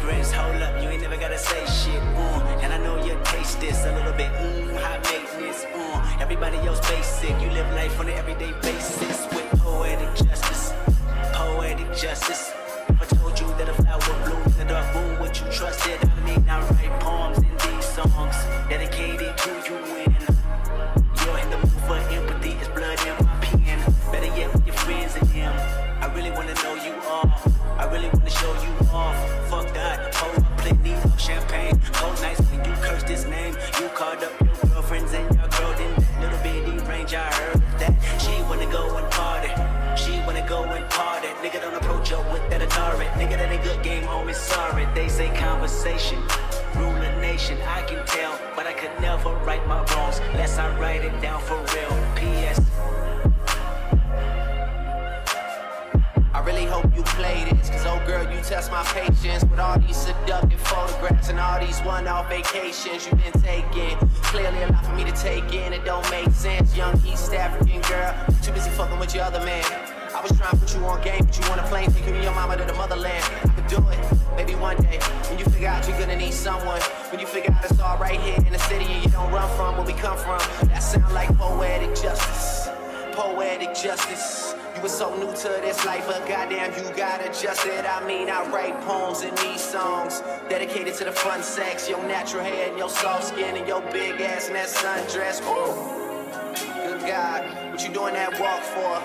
Hold up, you ain't never gotta say shit. Uh, and I know you taste this a little bit. Mmm, high maintenance. Uh, everybody else basic. You live life on an everyday basis with poetic justice. Poetic justice. I told you that a flower blooms in the dark room, would you trust it? Conversation. Rule nation, I can tell, but I could never right my wrongs unless I write it down for real. P.S. I really hope you play this, cause oh girl, you test my patience with all these seductive photographs and all these one off vacations you've been taking. Clearly, a lot for me to take in, it don't make sense. Young East African girl, too busy fucking with your other man. I was trying to put you on game, but you want a plane, taking me your mama to the motherland. I could do it, maybe one day. When you figure out you're gonna need someone, when you figure out it's all right here in the city and you don't run from where we come from, that sound like poetic justice. Poetic justice. You were so new to this life, but goddamn, you got adjusted. I mean, I write poems in these songs dedicated to the fun sex, your natural hair and your soft skin and your big ass and that sundress. Ooh, good God, what you doing that walk for?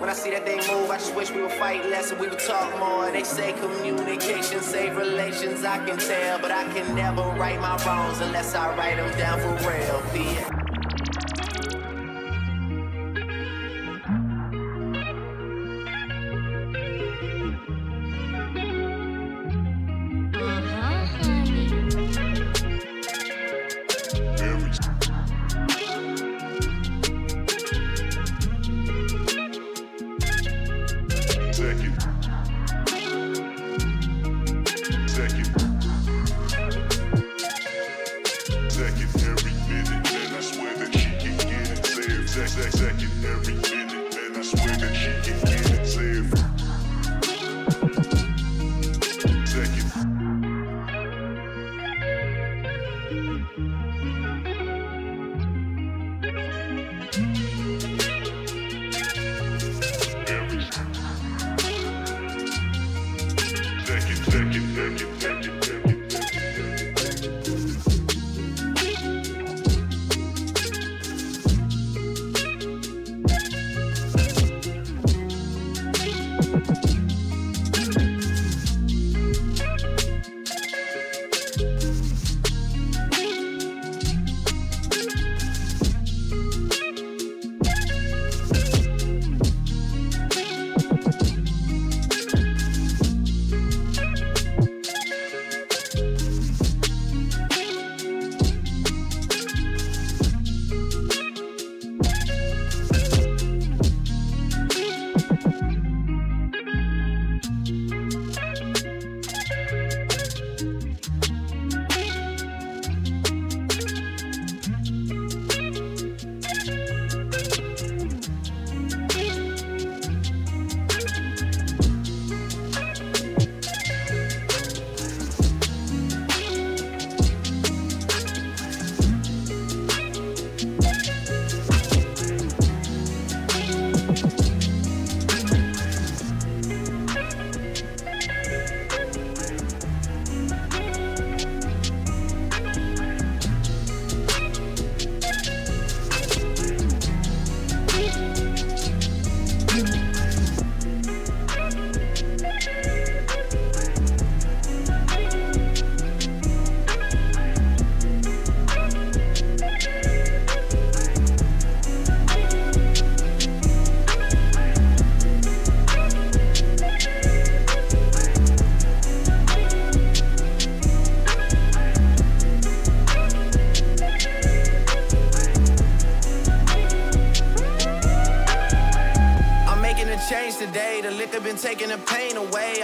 When I see that thing move, I just wish we would fight less and we would talk more. They say communication save relations, I can tell, but I can never right my wrongs unless I write them down for real. Yeah.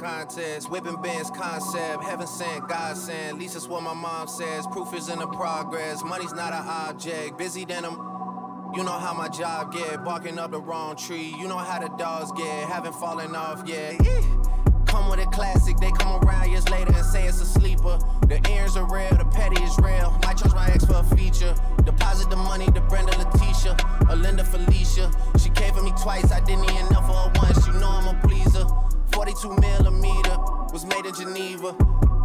contest. Whipping bands concept, heaven sent, God sent. At least that's what my mom says. Proof is in the progress. Money's not an object. Busy than I'm. You know how my job get, barking up the wrong tree. You know how the dogs get, haven't fallen off yet. Come with a classic, they come around years later and say it's a sleeper. The ears are real, the petty is real. Might charge my ex for a feature. Deposit the money to Brenda Leticia, or Linda Felicia. She came for me twice, I didn't even know for her once. You know I'm a. 42 millimeter was made in Geneva.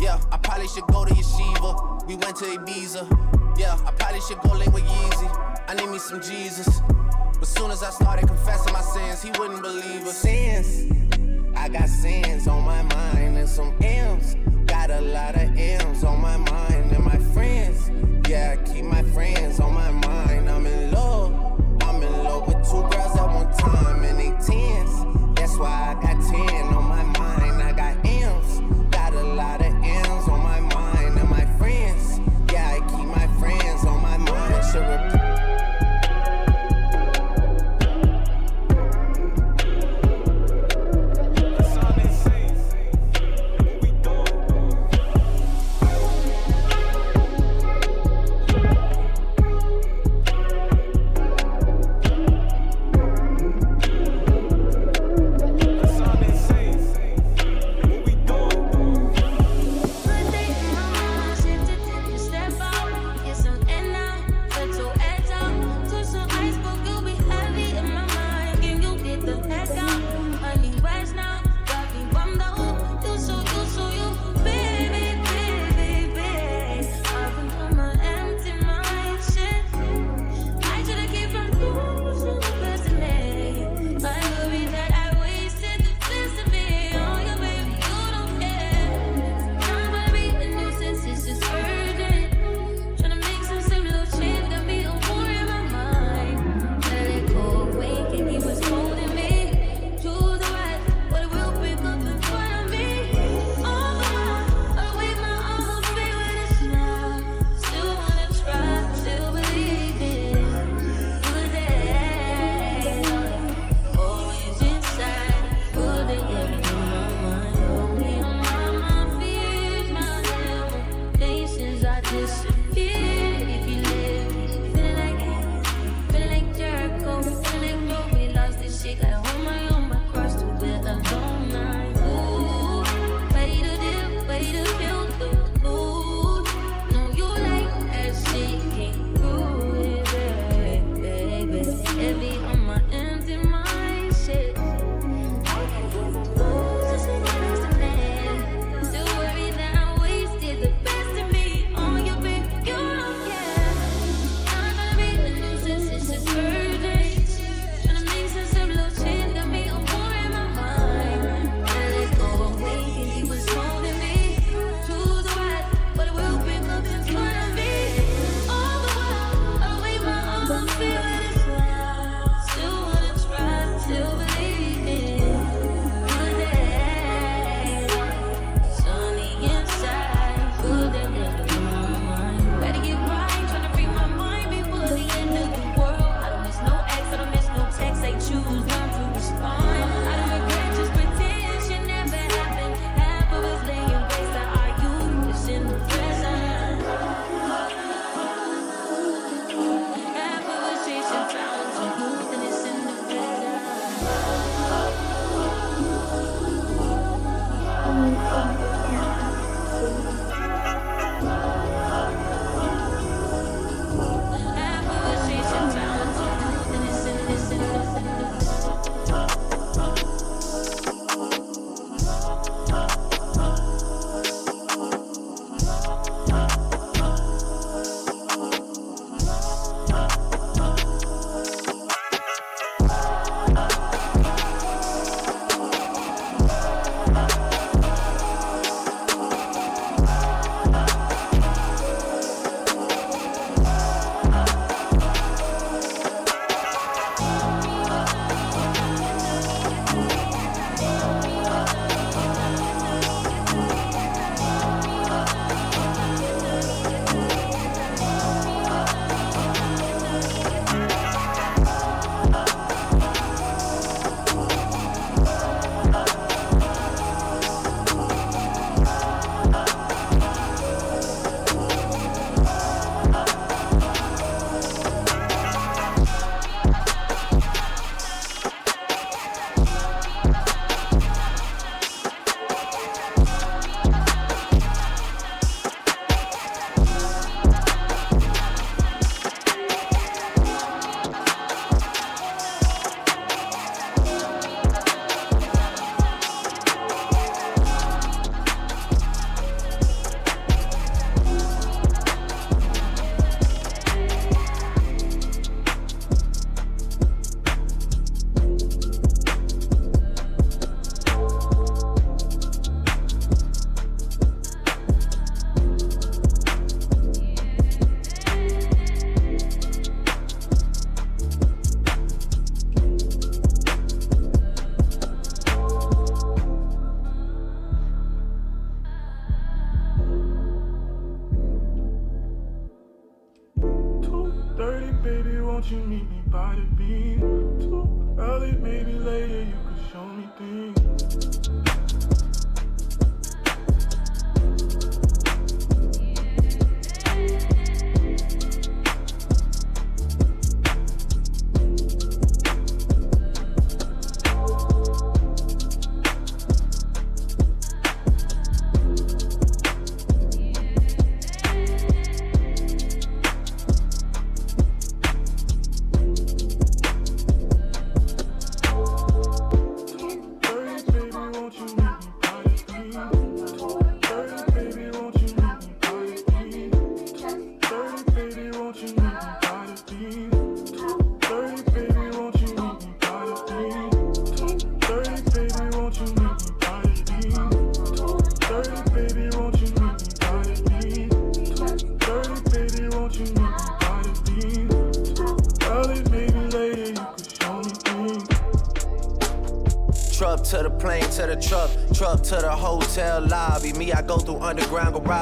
Yeah, I probably should go to Yeshiva. We went to Ibiza. Yeah, I probably should go link with Yeezy. I need me some Jesus. But soon as I started confessing my sins, he wouldn't believe us. Sins. I got sins on my mind and some M's. Got a lot of M's on my mind and my friends. Yeah, I keep my friends on my mind. I'm in love. I'm in love with two girls at one time and they tens.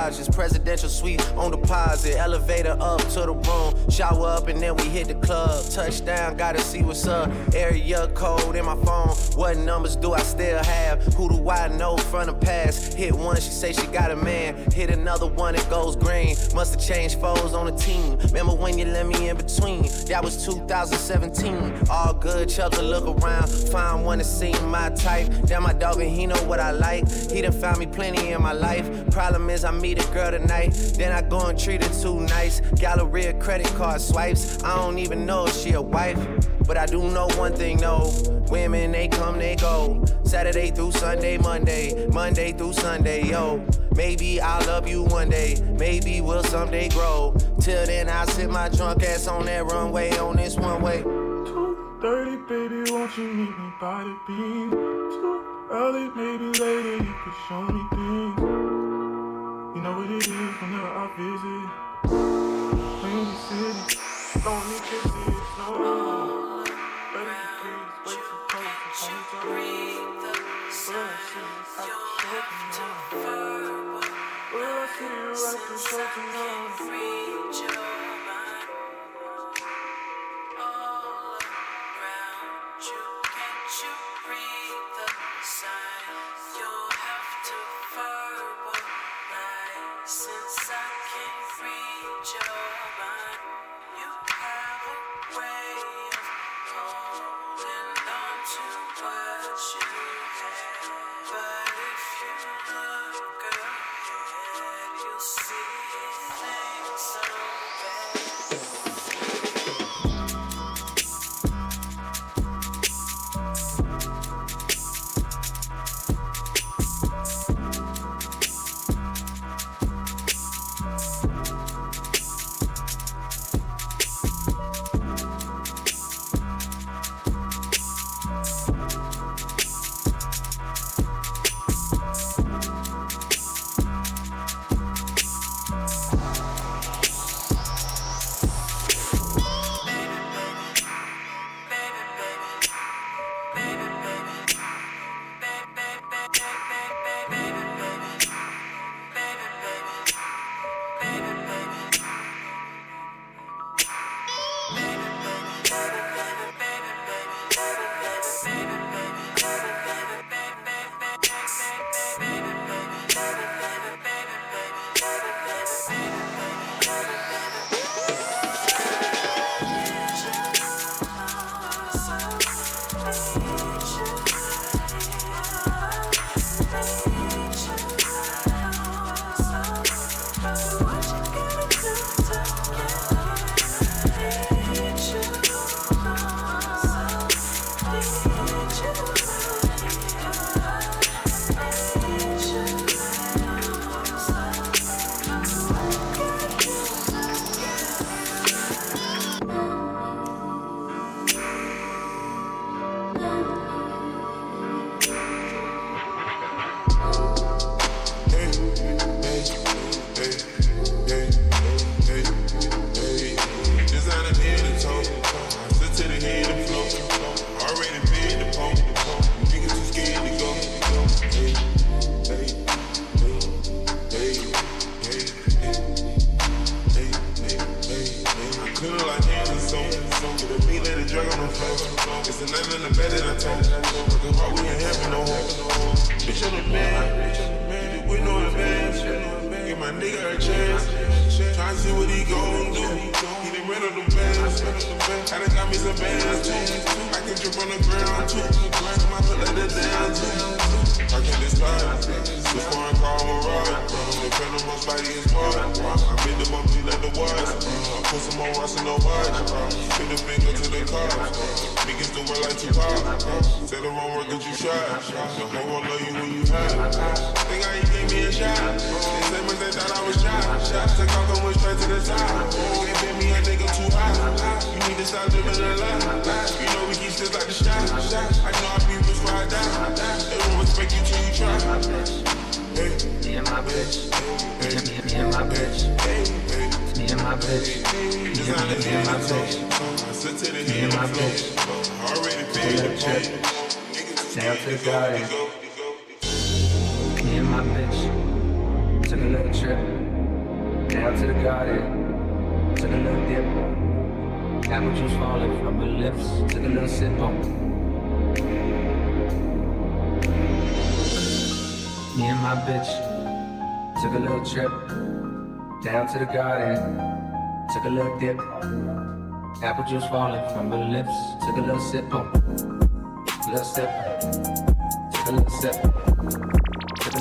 Garages, presidential suite on deposit, elevator up to the shower up and then we hit the club. Touchdown, gotta see what's up. Area code in my phone. What numbers do I still have? Who do I know from the past? Hit one, she say she got a man. Hit another one, it goes green. Must have changed foes on the team. Remember when you let me in between? That was 2017. All good, to look around, find one to see my my type. Damn, my dog, and he know what I like. He done found me plenty in my life. Problem is, I meet a girl tonight. Then I go and treat her too nice. Galleria credit card swipes. I don't even know if she a wife. But I do know one thing, no. Women, they come, they go. Saturday through Sunday, Monday. Monday through Sunday, yo. Maybe I'll love you one day. Maybe we'll someday grow. Till then, I sit my drunk ass on that runway on this one way. Dirty baby, won't you meet me by the beam? Too early, maybe later, you could show me things. You know what it is whenever I visit. City, lonely kisses, no. Be please, way too close, breathe the sun. You'll have to fur. Will I you right he gon' do. He done ran up the bands, I done got me some bands too. I can jump on the ground too. My foot like the down too. I kill this vibe. This foreign car I'm ride. I'm the my body is wide. I made them up like the wise. I put some more rocks in the watch. Hit the finger to the car. Niggas do it like Tupac. Say the wrong word that you shot. The whole world love you when you high. Think I ain't gave me a shot niggas that thought I was shy. Shots to cock went straight to the side. They bit me a nigga too high. You need to stop living a lie. You know we keep shit like the shot. I know I be rich where I die. They won't respect you till you try. Hey. Me and my bitch. Hey. Me, me, me and my bitch. Hey. Me and my bitch. Me, and my me, me and my bitch. Me and my bitch. Already paid the check. Now to God. Me and my bitch took a little trip down to the garden. Took a little dip. Apple juice falling from her lips. Took a little sip on. Me and my bitch took a little trip down to the garden. Took a little dip. Apple juice falling from her lips. Took a little sip on. Little sip. Took a little sip. Me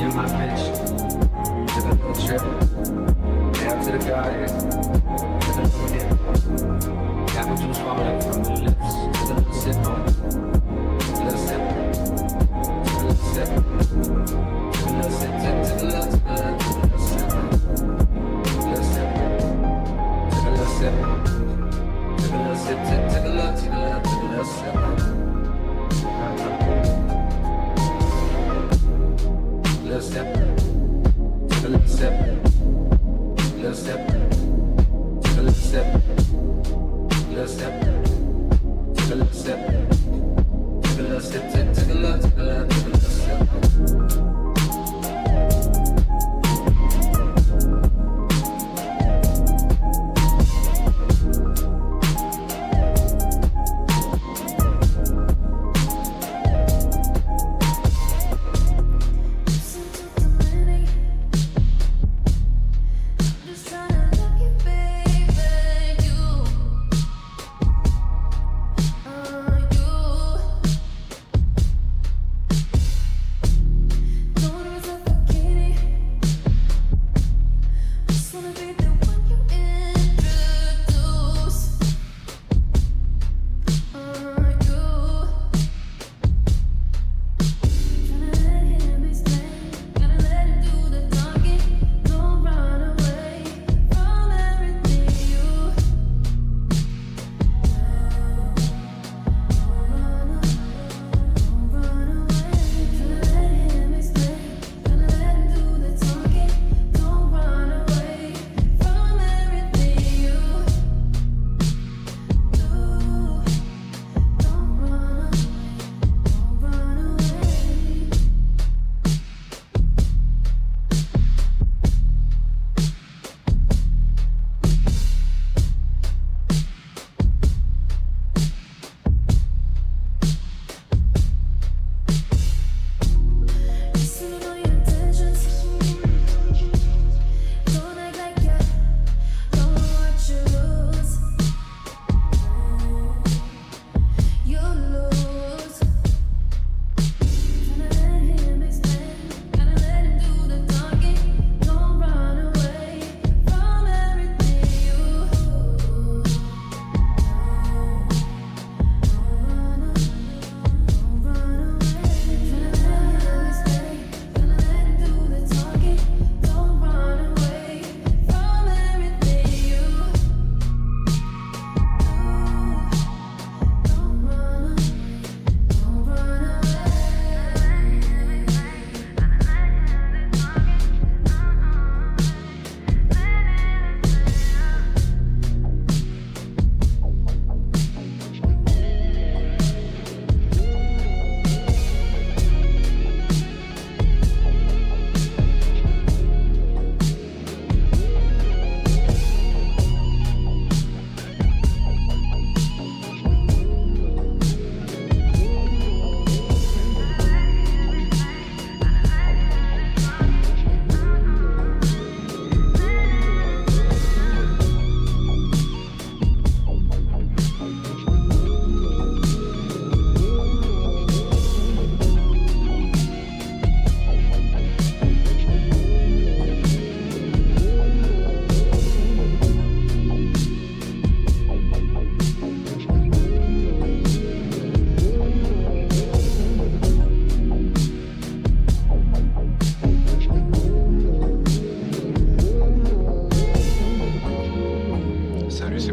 and my bitch took a trip down to the garden. Took from her lips. A a a a a a a a a little, took a little sip. Little sip. Took a little sip. Little sip.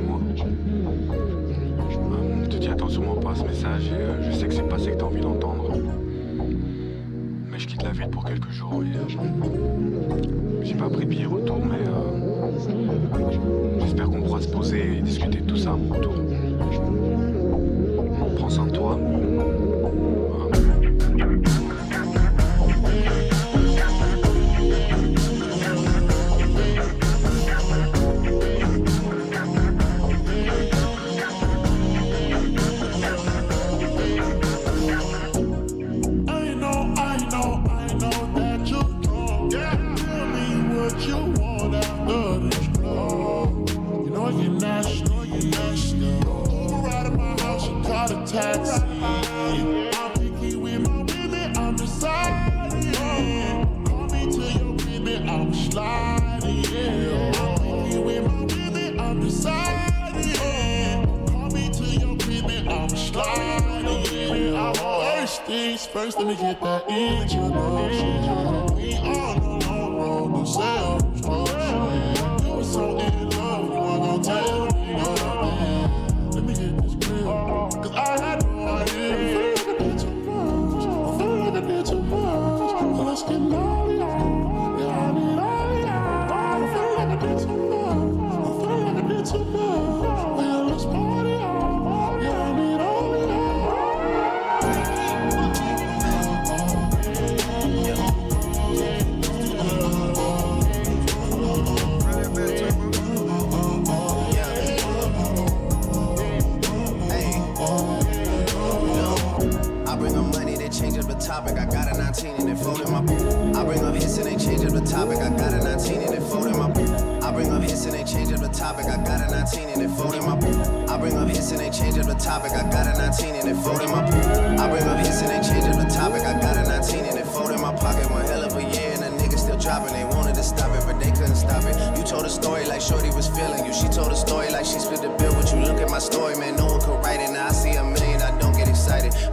moi. Hum, Te dis attention, pas à ce message et euh, je sais que c'est pas ce que t'as envie d'entendre. Mais je quitte la ville pour quelques jours et j'ai pas pris billet retour mais euh, j'espère qu'on pourra se poser et discuter de tout ça à mon retour. Prends soin de toi. First let me get that introduction. The topic. I got a 19 and they fold in my boot. I bring up hits and they change up the topic. I got a 19 and they fold in my boot. I bring up hits and they change up the topic. I got a 19 and they fold in my boot. I bring up hits and they change up the topic. I got a 19 and they fold in my pocket. One hell of a year and the niggas still dropping. They wanted to stop it, but they couldn't stop it. You told a story like Shorty was feeling you. She told a story like she split the bill with you. Look at my story, man. No one could write it.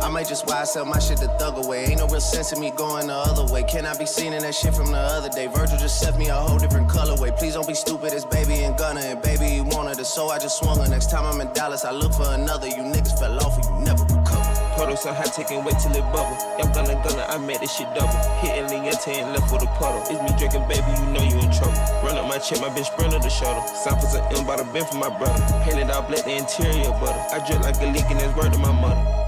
I might just why I sell my shit to thug away. Ain't no real sense in me going the other way. Can I be seen in that shit from the other day? Virgil just sent me a whole different colorway. Please don't be stupid, it's baby and Gunna. And baby, wanted it, so I just swung her. Next time I'm in Dallas, I look for another. You niggas fell off and you never recover. Puddle so hot, taking wait till it bubble. Young Gunna, Gunna, I made this shit double. Hitting Liente and left with a puddle. It's me drinking, baby, you know you in trouble. Run up my check, my bitch sprinter the shuttle. Samples of M by the bin for my brother. Painted all black, the interior butter. I drip like a leak and that's word to my mother.